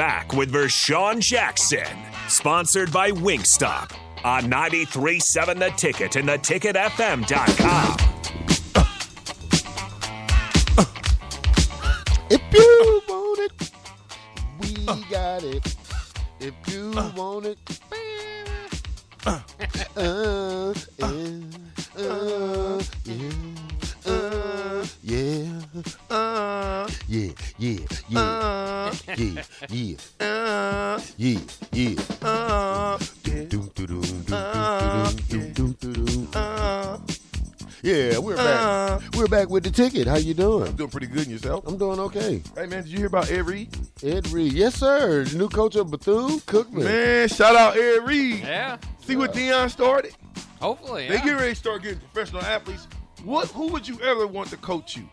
back with Vershawn Jackson, sponsored by Wingstop on 93.7 The Ticket and theticketfm.com. If you want it, we got it. If you want it, uh, uh, uh, with. How you doing? I'm doing pretty good in yourself. I'm doing okay. Hey man, did you hear about Ed Reed? Ed Reed, yes sir. New coach of Bethune Cookman. Man, shout out Ed Reed. Yeah. See what Deion started? Hopefully. They get ready to start getting professional athletes. What? Who would you ever want to coach you?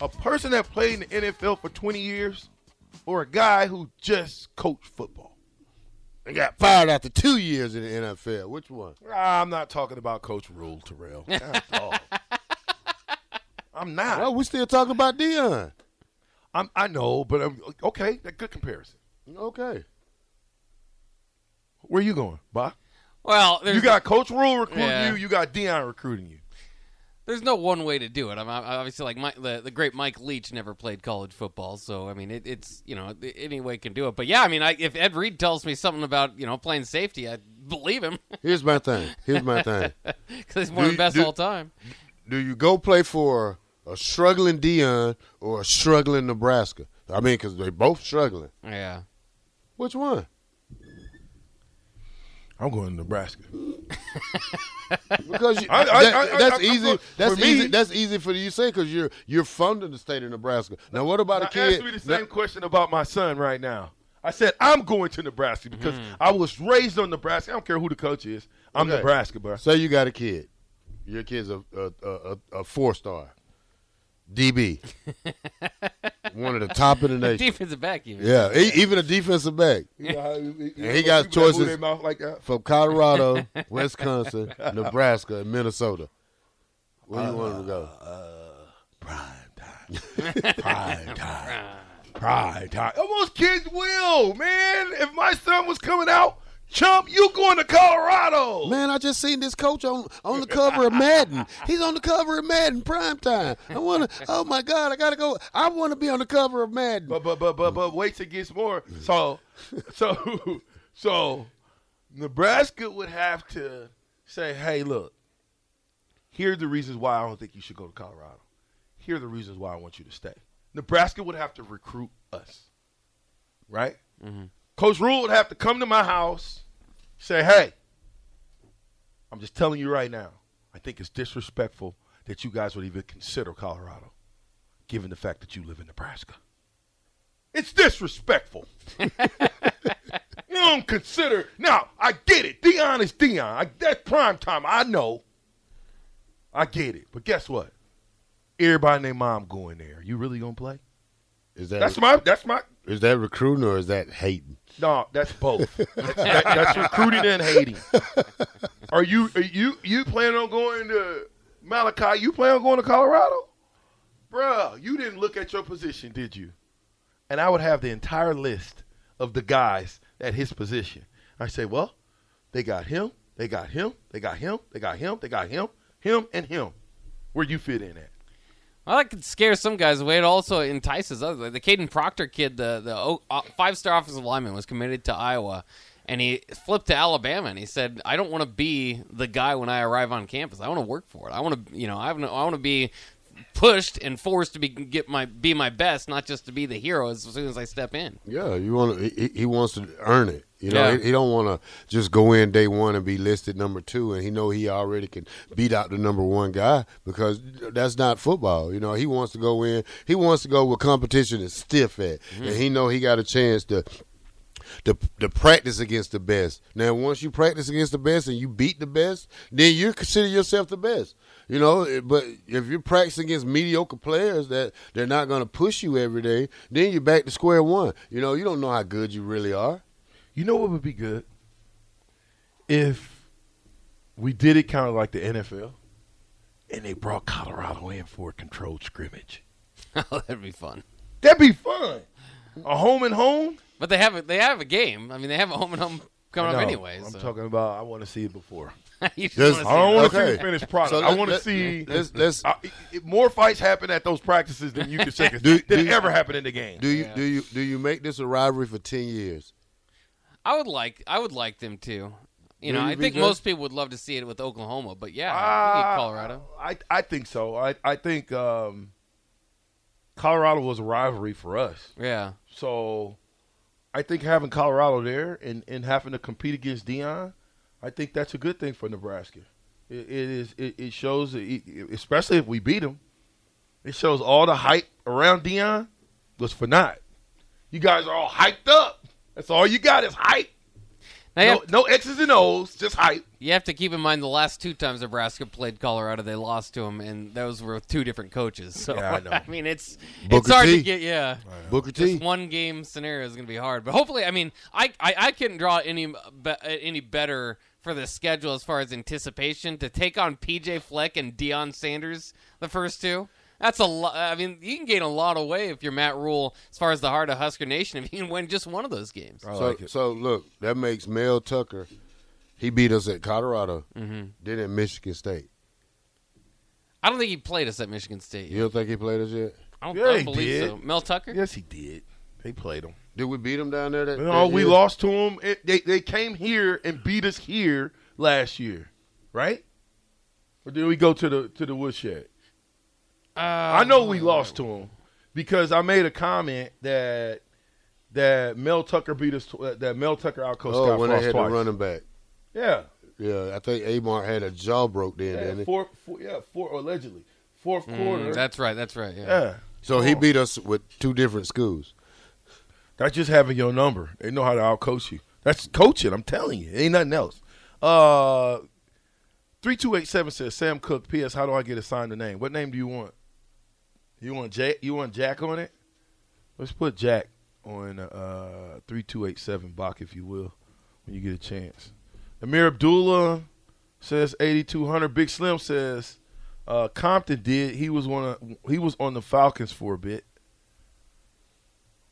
A person that played in the NFL for 20 years, or a guy who just coached football? They got fired after two years in the NFL. Which one? Ah, I'm not talking about Coach Rhule Terrell. God, dog. I'm not. Well, we still talking about Deion. I'm, I know, but I'm, okay. That good comparison. Okay. Where you going, Bob? Well, there's, You got Coach Rhule recruiting Yeah. you. You got Deion recruiting you. there's no one way to do it. I'm I'm- obviously like Mike, the the great Mike Leach never played college football, so I mean it, it's you know any way can do it. But yeah, I mean I, if Ed Reed tells me something about you know playing safety, I believe him Here's my thing. Here's my thing. because he's one of the best you- of all time. Do you go play for a struggling Deion or a struggling Nebraska? I mean, because they're both struggling. Yeah. Which one? I'm going to Nebraska. Because you, I- I- that- I- I- that's I- easy. for That's me- easy. That's easy for you to say because you're you're from the state of Nebraska. Now, what about Now, a kid? ask me the same now- question about my son right now. I said I'm going to Nebraska because mm. I was raised on Nebraska. I don't care who the coach is. I'm Okay. Nebraska, bro. Say you got a kid. Your kid's a a, a, a, a four star, DB, one of the top in the nation. Defensive back even. Yeah, e- even a defensive back You know how you- you And he got people that move choices. mouth like that. from Colorado, Wisconsin, Nebraska, and Minnesota. Where do you want him to go? Uh, Prime time. Prime time. Prime time. Almost kids will, man. If my son was coming out, chump, you going to Colorado. Man, I just seen this coach on on the cover of Madden. He's on the cover of Madden prime time. I want to. Oh my God, I gotta go. I want to be on the cover of Madden. But but but but but wait till it gets more. So so so Nebraska would have to say, hey, look, here are the reasons why I don't think you should go to Colorado. Here are the reasons why I want you to stay. Nebraska would have to recruit us, right? Mm-hmm. Coach Rhule would have to come to my house, say, hey, I'm just telling you right now, I think it's disrespectful that you guys would even consider Colorado, given the fact that you live in Nebraska. It's disrespectful. you don't consider. Now, I get it. Deion is Deion. I, that's prime time. I know. I get it. But guess what? Everybody and their mom going there. You really gonna play? Is that That's my. That's my. Is that recruiting or is that hating? No, that's both. that's, that, that's recruiting and hating. Are you? Are you? You plan on going to Malachi? You plan on going to Colorado? Bruh, you didn't look at your position, did you? And I would have the entire list of the guys at his position. I say, well, they got him, they got him, they got him, they got him, they got him, him, and him. Where you fit in at? Well, that could scare some guys away. It also entices others. Like the Caden Proctor kid, the the five star offensive lineman, was committed to Iowa, and he flipped to Alabama. And he said, "I don't want to be the guy when I arrive on campus. I want to work for it. I want to, you know, I want to be pushed and forced to be get my be my best, not just to be the hero as soon as I step in." Yeah, you want to. He, he wants to earn it. You know, Yeah. he, he don't want to just go in day one and be listed number two, and he know he already can beat out the number one guy because that's not football. You know, he wants to go in. He wants to go where competition is stiff at, mm-hmm. and he know he got a chance to. To, to practice against the best. Now, once you practice against the best and you beat the best, then you consider yourself the best. You know, but if you're practicing against mediocre players that they're not going to push you every day, then you're back to square one. You know, you don't know how good you really are. You know what would be good? If we did it kind of like the NFL and they brought Colorado in for a controlled scrimmage. that'd be fun. That'd be fun. A home and home. But they have a, they have a game. I mean, they have a home and home coming up anyway. I'm so. talking about. I want to see it before. you just There's- wanna I see don't it. want to see the finished product. So I let- want to let- see. let's- let's- I- it- it- more fights happen at those practices than you can say Do- than do you- ever happen in the game. Do you Yeah. do you do you make this a rivalry for ten years? I would like I would like them to. You Do know, you, I think VJ? most people would love to see it with Oklahoma, but yeah, you Ah, Colorado. I I think so. I I think um, Colorado was a rivalry for us. Yeah. So I think having Colorado there and, and having to compete against Deion, I think that's a good thing for Nebraska. It, it is. It, it shows, especially if we beat them, it shows all the hype around Deion was for naught. You guys are all hyped up. That's all you got is hype. Now No, have, no X's and O's, just hype. you have to keep in mind the last two times Nebraska played Colorado, they lost to them, and those were with two different coaches. So Yeah, I know. I mean, it's Booker it's hard T. to get. Yeah. Booker T. This one game scenario is going to be hard, but hopefully, I mean, I, I, I couldn't draw any be, any better for the schedule as far as anticipation to take on PJ Fleck and Deion Sanders the first two. That's a lot. I mean, you can gain a lot away if you're Matt Rhule as far as the heart of Husker Nation if you can win just one of those games. I so like it. so look, that makes Mel Tucker. He beat us at Colorado, Mm-hmm. then at Michigan State. I don't think he played us at Michigan State. You don't think he played us yet? I don't, Yeah, I don't he believe did. so. Mel Tucker? Yes, he did. They played him. Did we beat him down there? That, No, that we year? lost to them. It, they they came here and beat us here last year, right? Or did we go to the to the woodshed? Uh, I know we lost to him because I made a comment that that Mel Tucker beat us. Tw- that Mel Tucker outcoached Oh, Scott when they had twice. the running back. Yeah, Yeah, I think Amar had a jaw broke then, yeah, didn't he? four, four, yeah, four allegedly fourth quarter. Mm, that's right. That's right. Yeah. yeah, So he beat us with two different schools. That's just having your number. They know how to outcoach you. That's coaching. I'm telling you, ain't nothing else. Uh, three two eight seven says Sam Cook. P.S. How do I get assigned a name? What name do you want? You want Jack? You want Jack on it? Let's put Jack on uh three two eight seven Bach, if you will, when you get a chance. Ameer Abdullah says eighty two hundred. Big Slim says uh, Compton did. He was one of he was on the Falcons for a bit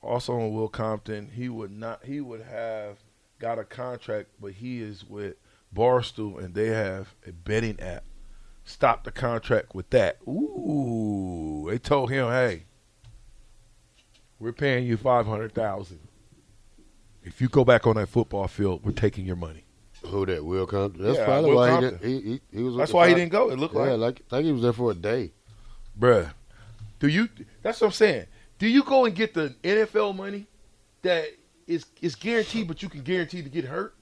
also on Will Compton, he would not he would have got a contract, but he is with Barstool and they have a betting app. Stop the contract with that. Ooh, they told him, "Hey, we're paying you five hundred thousand. If you go back on that football field, we're taking your money." Who that? Will Compton. That's Yeah, probably Will why he, didn't, he, he he was. That's why he didn't go. It looked Yeah, like, like think he was there for a day. bruh. Do you? That's what I'm saying. Do you go and get the NFL money that is is guaranteed, but you can guarantee to get hurt,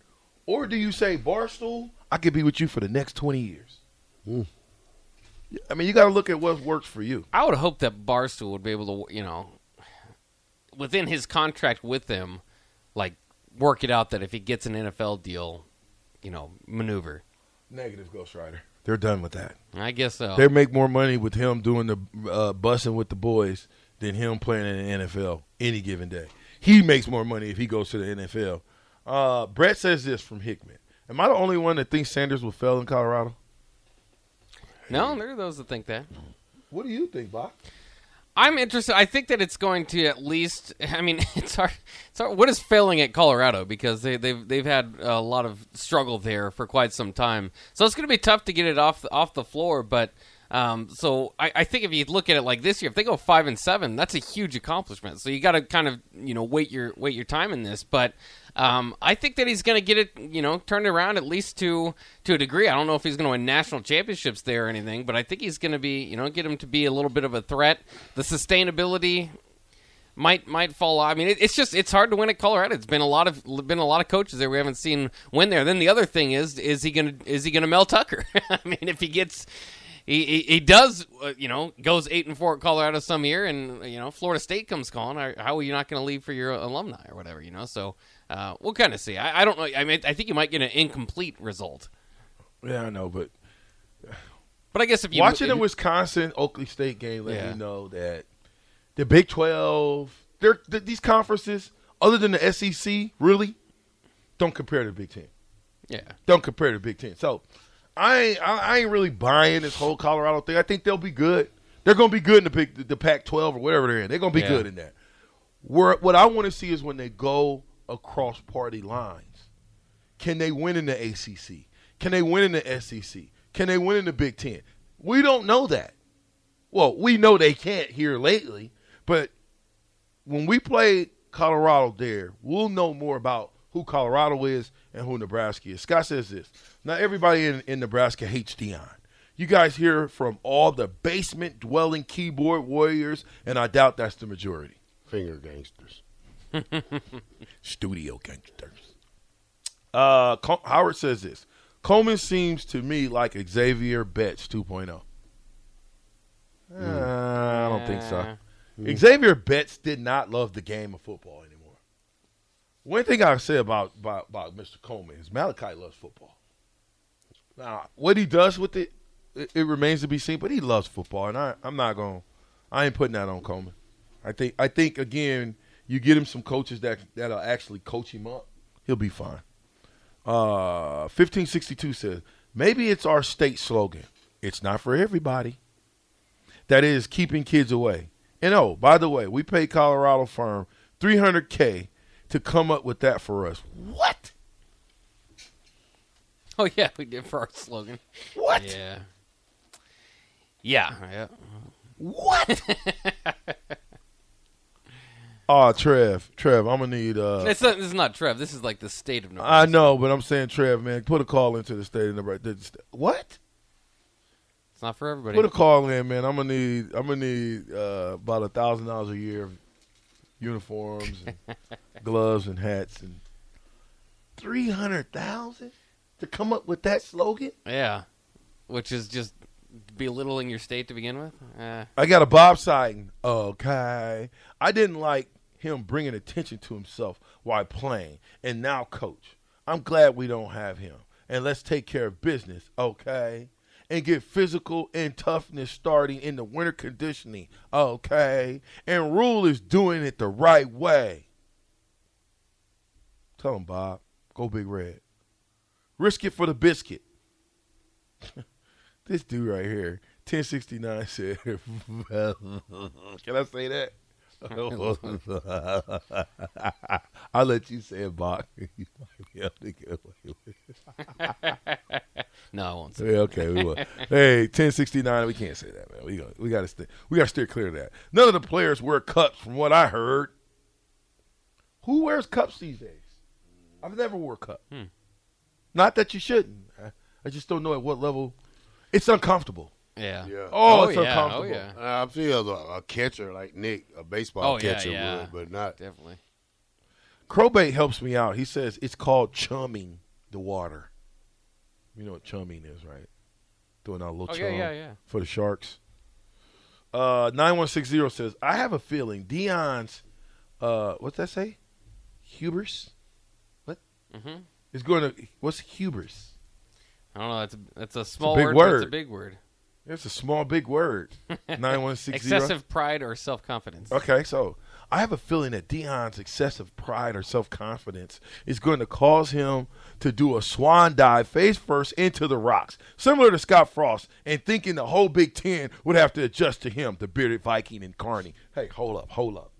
or do you say Barstool? I could be with you for the next twenty years. Hmm. I mean, you got to look at what works for you. I would hope that Barstool would be able to, you know, within his contract with them, like work it out that if he gets an NFL deal, you know, maneuver. Negative Ghost Rider. They're done with that. I guess so. They make more money with him doing the uh, bussing with the boys than him playing in the NFL any given day. He makes more money if he goes to the NFL. Uh, Brett says this from Hickman. Am I the only one that thinks Sanders will fail in Colorado? No, there are those that think that. What do you think, Bob? I'm interested. I think that it's going to at least. I mean, it's hard. It's hard. What is failing at Colorado because they, they've they've had a lot of struggle there for quite some time. So it's going to be tough to get it off the, off the floor. But um, so I, I think if you look at it like this year, if they go five and seven, that's a huge accomplishment. So you got to kind of you know wait your wait your time in this. But um, I think that he's going to get it you know turned around at least to to a degree. I don't know if he's going to win national championships there or anything, but I think he's going to be you know get him to be a little bit of a threat. The sustainability might might fall off. I mean, it, it's just it's hard to win at Colorado. It's been a lot of been a lot of coaches there we haven't seen win there. Then the other thing is is he gonna is he gonna Mel Tucker? I mean, if he gets he, he, he does, uh, you know, goes eight and four at Colorado some year, and you know Florida State comes calling. How are you not going to leave for your alumni or whatever? You know, so uh, we'll kind of see. I, I don't know. I mean, I think you might get an incomplete result, Yeah, I know, but but I guess if you watching the Wisconsin Okie State game let Yeah. me know that the Big Twelve, they're th- these conferences, other than the SEC, really don't compare to the Big Ten. yeah, Don't compare to the Big Ten. So I ain't, I, I ain't really buying this whole Colorado thing. I think they'll be good. They're going to be good in the big the Pac-12 or whatever they're in. They're going to be Yeah. good in that. Where what I want to see is when they go across party lines. Can they win in the ACC? Can they win in the SEC? Can they win in the Big Ten? We don't know that. Well, we know they can't here lately, but when we play Colorado there, we'll know more about who Colorado is and who Nebraska is. Scott says this. Not everybody in, in Nebraska hates Deion. You guys hear from all the basement dwelling keyboard warriors, and I doubt that's the majority. Finger gangsters. Studio gangsters. Uh, Co- Howard says this. Coleman seems to me like Xavier Betts 2.0. Uh, I don't think so. Xavier Betts did not love the game of football anymore. One thing I say about, about about Mr. Coleman is Malachi loves football. Now, what he does with it, it, it remains to be seen. But he loves football, and I, I'm not going. I ain't putting that on Coleman. I think I think again, you get him some coaches that that'll actually coach him up. He'll be fine. Uh, 1562 says maybe it's our state slogan. It's not for everybody. That is keeping kids away. And oh, by the way, we paid Colorado firm 300k to come up with that for us. What? Oh yeah, we did for our slogan. What? Yeah. Yeah. Yeah. What? Oh, Trev, Trev, I'm gonna need. uh It's not, this is not Trev. This is like the state of Nebraska. I know, but I'm saying, Trev, man, put a call into the state of Nebraska. What? It's not for everybody. Put a call in, man. I'm gonna need. I'm gonna need uh, about a thousand dollars a year uniforms, and gloves, and hats, and three hundred thousand to come up with that slogan. yeah. Which is just belittling your state to begin with. Uh, I got a Bob Sighton. Okay, I didn't like him bringing attention to himself while playing, and now coach. I'm glad we don't have him, and let's take care of business. Okay. And get physical and toughness starting in the winter conditioning. Okay. And Rhule is doing it the right way. Tell him, Bob. Go Big Red. Risk it for the biscuit. this dude right here, 1069 said, Can I say that? I'll let you say it, Bach. You might be able to get away with it. No, I won't say. Yeah, okay, we will. hey, 1069, we can't say that, man. We got we got to stay we got to steer clear of that. None of the players wear cups from what I heard. Who wears cups these days? I've never wore a cup. Hmm. Not that you shouldn't. I, I just don't know at what level. It's uncomfortable. Yeah. Yeah. Oh, Oh, it's yeah. uncomfortable. Oh, yeah. Uh, I feel a, a catcher like Nick, a baseball Oh, yeah, catcher yeah. would, but not. Definitely. Crowbait helps me out. He says it's called chumming the water. You know what chumming is, right? Doing our little Oh, chum yeah, yeah, yeah. for the Sharks. Uh, nine one six zero says I have a feeling Deion's, uh, what's that say? Hubris. What Mm-hmm. is going to? What's hubris? I don't know. That's a, that's a small big word. It's a big word. It's a small big word. Nine one six zero. Excessive pride or self confidence. Okay, so I have a feeling that Deion's excessive pride or self confidence is going to cause him to do a swan dive face first into the rocks, similar to Scott Frost, and thinking the whole Big Ten would have to adjust to him, the bearded Viking and Carney. Hey, hold up, hold up.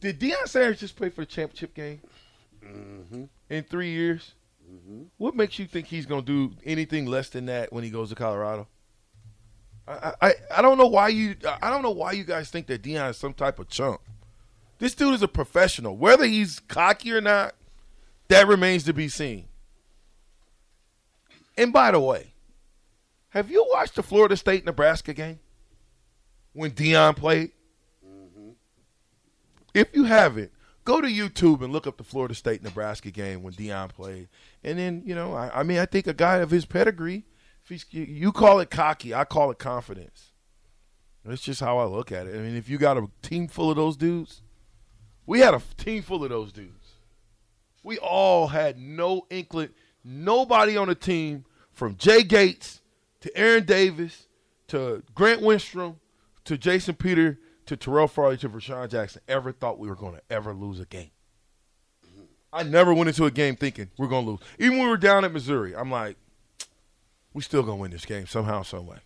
Did Deion Sanders just play for the championship game mm-hmm. in three years? Mm-hmm. What makes you think he's going to do anything less than that when he goes to Colorado? I, I I don't know why you I don't know why you guys think that Deion is some type of chump. This dude is a professional. Whether he's cocky or not, that remains to be seen. And by the way, have you watched the Florida State Nebraska game when Deion played? Mm-hmm. If you haven't, go to YouTube and look up the Florida State Nebraska game when Deion played. And then, you know, I, I mean, I think a guy of his pedigree, you, call it cocky, I call it confidence. That's just how I look at it. I mean, if you got a team full of those dudes, we had a team full of those dudes. We all had no inkling, nobody on the team from Jay Gates to Aaron Davis to Grant Wistrom to Jason Peter to Terrell Farley to Rashawn Jackson ever thought we were going to ever lose a game. I never went into a game thinking we're going to lose. Even when we were down at Missouri, I'm like, we still to win this game somehow, some way.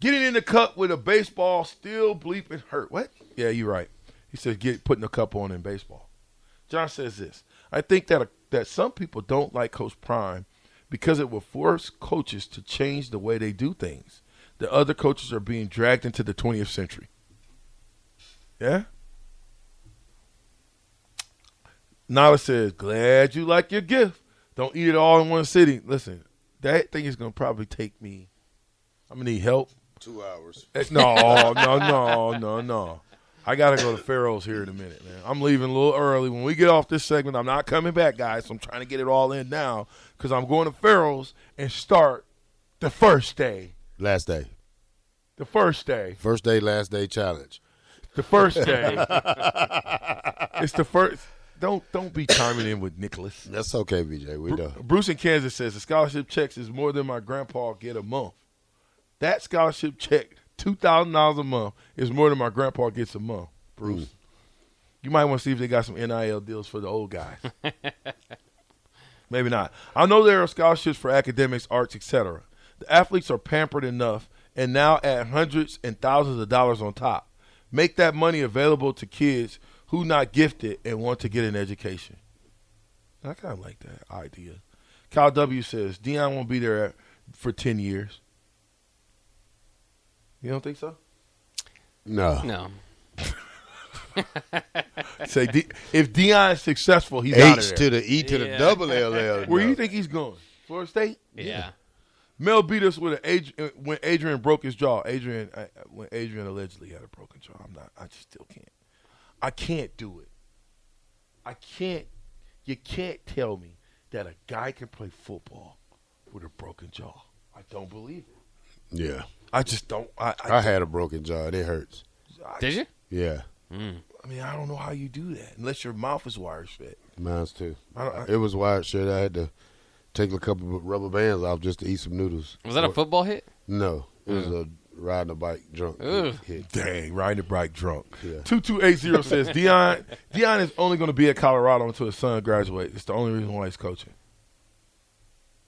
Getting in the cup with a baseball still bleeping hurt. What? Yeah, you're right. He says get putting a cup on in baseball. John says this. I think that that some people don't like Coach Prime because it will force coaches to change the way they do things. The other coaches are being dragged into the 20th century. Yeah. Nala says, "Glad you like your gift. Don't eat it all in one sitting." Listen, that thing is gonna probably take me. I'm gonna need help. Two hours. Eh, No, no, no, no, no. I gotta go to Pharaoh's here in a minute, man. I'm leaving a little early. When we get off this segment, I'm not coming back, guys. So I'm trying to get it all in now because I'm going to Pharaoh's and start the first day. Last day. The first day. First day, last day challenge. The first day. it's the first. Don't don't be chiming in with Nicholas. That's okay, BJ. We Bru- know. Bruce in Kansas says the scholarship checks is more than my grandpa get a month. That scholarship check, two thousand dollars a month, is more than my grandpa gets a month. Bruce, mm. you might want to see if they got some NIL deals for the old guys. Maybe not. I know there are scholarships for academics, arts, etc. The athletes are pampered enough, and now add hundreds and thousands of dollars on top. Make that money available to kids who not gifted and want to get an education. I kind of like that idea. Kyle W says Deion won't be there for ten years. You don't think so? No. No. Say D- if Deion is successful, he's out of there. to the E to the Yeah. double LL. Where no. you think he's going? Florida State. Yeah. Mel beat us with an Adrian, when Adrian broke his jaw. Adrian uh, when Adrian allegedly had a broken jaw. I'm not. I just still can't. I can't do it. I can't. You can't tell me that a guy can play football with a broken jaw. I don't believe it. Yeah. I just don't. I. I, I had a broken jaw. It hurts. I- Did you? Yeah. Hmm. I mean, I don't know how you do that unless your mouth is wired shut. Mine's too. I don't, I, It was wired shut. I had to take a couple of rubber bands off just to eat some noodles. Was that a football hit? No. It was hmm. a riding a bike drunk. Hit. Dang, riding a bike drunk. Yeah. Two two eight zero says Deion. Deion is only going to be at Colorado until his son graduates. It's the only reason why he's coaching.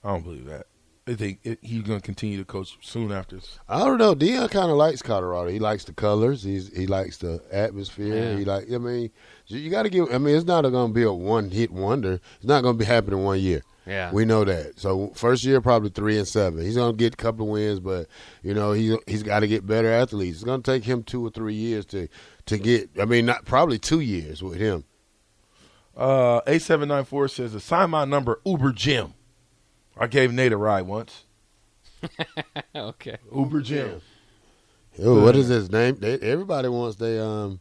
I don't believe that. I think it, he's going to continue to coach soon after. I don't know. Deion kind of likes Colorado. He likes the colors. He's he likes the atmosphere. Yeah. He like. I mean, you got to give. I mean, it's not going to be a one hit wonder. It's not going to be happening one year. Yeah. We know that. So first year probably three and seven. He's gonna get a couple of wins, but you know he he's got to get better athletes. It's gonna take him two or three years to to get. I mean, not probably two years with him. Uh, eight seven nine four says assign my number Uber Jim. I gave Nate a ride once. okay. Uber Jim. What is his name? They, everybody wants their um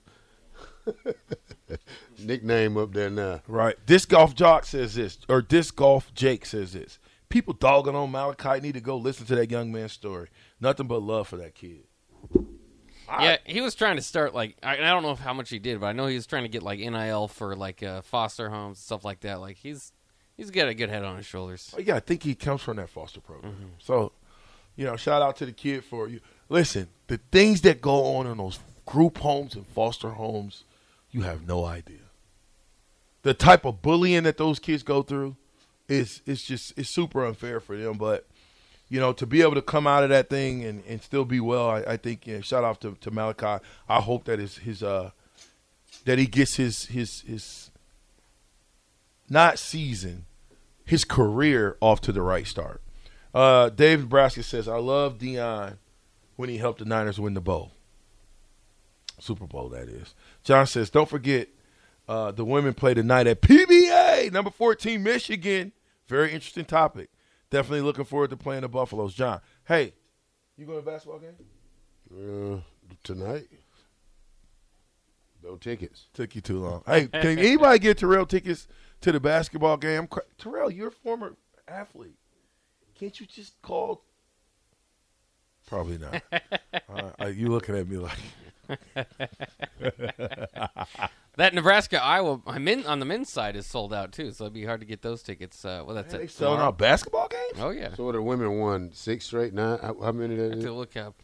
nickname up there now. Right. Disc Golf Jock says this, or Disc Golf Jake says this. People dogging on Malachi need to go listen to that young man's story. Nothing but love for that kid. Yeah, he was trying to start like I, I don't know how much he did, but I know he was trying to get like NIL for like uh, foster homes and stuff like that. Like he's he's got a good head on his shoulders. Yeah, I think he comes from that foster program. So, you know, shout out to the kid for you. Listen, the things that go on in those group homes and foster homes, you have no idea. The type of bullying that those kids go through is it's just it's super unfair for them. But you know, to be able to come out of that thing and, and still be well, I, I think you know, shout out to, to Malachi. I hope that his his uh that he gets his his his not season, his career off to the right start. Uh, Dave Nebraska says, "I love Deion when he helped the Niners win the bowl, Super Bowl. That is." John says, "Don't forget, uh, the women play tonight at PBA number fourteen, Michigan. Very interesting topic. Definitely looking forward to playing the Buffaloes. John, hey, you going to a basketball game? Uh, tonight, no tickets. Took you too long. Hey, can anybody get Terrell tickets to the basketball game? Terrell, you're a former athlete. Can't you just call? Probably not. uh, you looking at me like That Nebraska Iowa I men, on the men's side is sold out too, so it'd be hard to get those tickets. Uh, well, that's they it. selling out basketball games? Oh yeah, So the women won six straight, nine. How, how many I that have is? to look up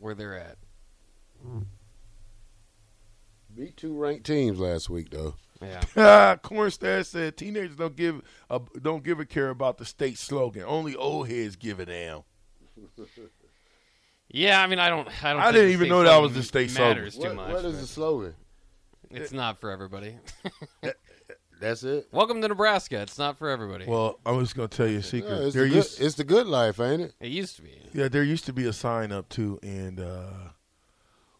where they're at. Beat two ranked teams last week though. Yeah, Ah, Cornstad said teenagers don't give a, don't give a care about the state slogan. Only old heads give a damn. Yeah, I mean, I don't. I don't. I didn't even know that was the state slogan. matters too What, much. what is the slogan? It's not for everybody. That's it. Welcome to Nebraska. It's not for everybody. Well, I'm just gonna tell you a Yeah, secret. it's, there the good, used, it's the good life, ain't it? it used to be. yeah, there used to be a sign up too, and uh,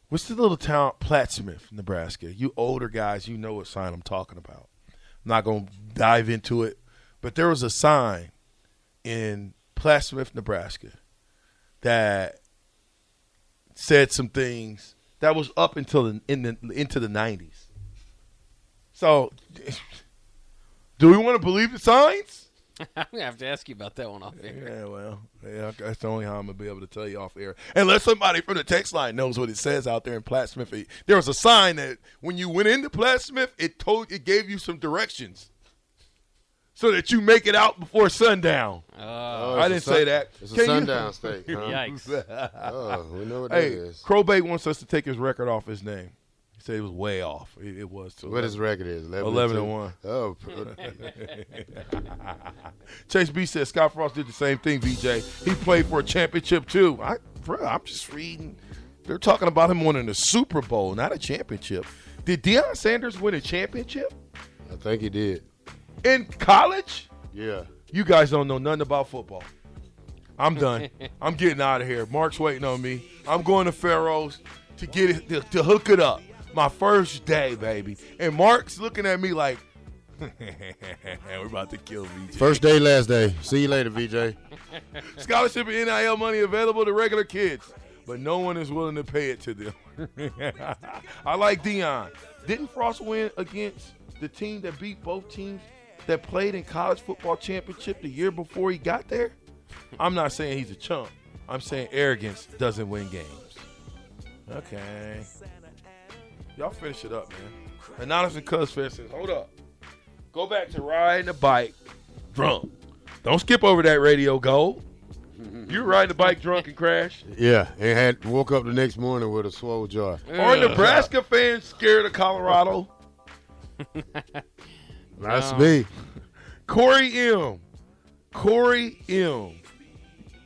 what's the little town, Plattsmouth, Nebraska? You older guys, you know what sign I'm talking about. I'm not gonna dive into it, but there was a sign in Plattsmouth, Nebraska, that said some things that was up until the, in the into the 90s. So, do we want to believe the signs? I'm gonna have to ask you about that one off air. Yeah, well, yeah, that's the only how I'm gonna be able to tell you off air. Unless somebody from the text line knows what it says out there in Plattsmouth. There was a sign that when you went into Plattsmouth, it told it gave you some directions, so that you make it out before sundown. Oh, Oh, I didn't a say that. It's a Can you- sundown state. Huh? yikes! Oh, we know what Hey, that is. Crowbait wants us to take his record off his name. He said it was way off. It, it was. To What his record is? 11, 11 and one. Oh, p- Chase B said Scott Frost did the same thing. VJ, he played for a championship too. I, bro, I'm just reading. They're talking about him winning a Super Bowl, not a championship. Did Deion Sanders win a championship I think he did. In college? Yeah. You guys don't know nothing about football. I'm done. I'm getting out of here. Mark's waiting on me. I'm going to Pharaohs to get it to, to hook it up. My first day, baby. And Mark's looking at me like, we're about to kill VJ. First day, last day. See you later, VJ. Scholarship and NIL money available to regular kids, but no one is willing to pay it to them. I like Deion. Didn't Frost win against the team that beat both teams that played in college football championship the year before he got there? I'm not saying he's a chump. I'm saying arrogance doesn't win games. Okay. Y'all finish it up, man. Anonymous and Cuz Fest says, hold up. Go back to riding a bike drunk. Don't skip over that radio goal. You riding the bike drunk and crash? Yeah, and had woke up the next morning with a swole jaw. Are Nebraska fans scared of Colorado? That's No. me. Corey M. Corey M.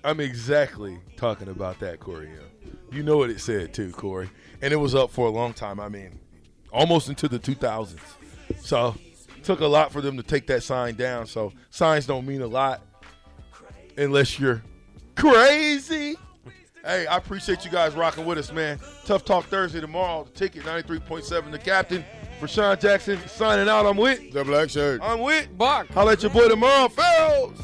I'm exactly talking about that, Corey M. You know what it said too, Corey. And it was up for a long time. I mean, almost into the 2000s. So, took a lot for them to take that sign down. So, signs don't mean a lot unless you're crazy. Hey, I appreciate you guys rocking with us, man. Tough Talk Thursday tomorrow. The ticket 93.7. The captain Vershawn Jackson signing out. I'm with. The black shirt. I'm with. Buck. Holla at your boy tomorrow, Pharaohs.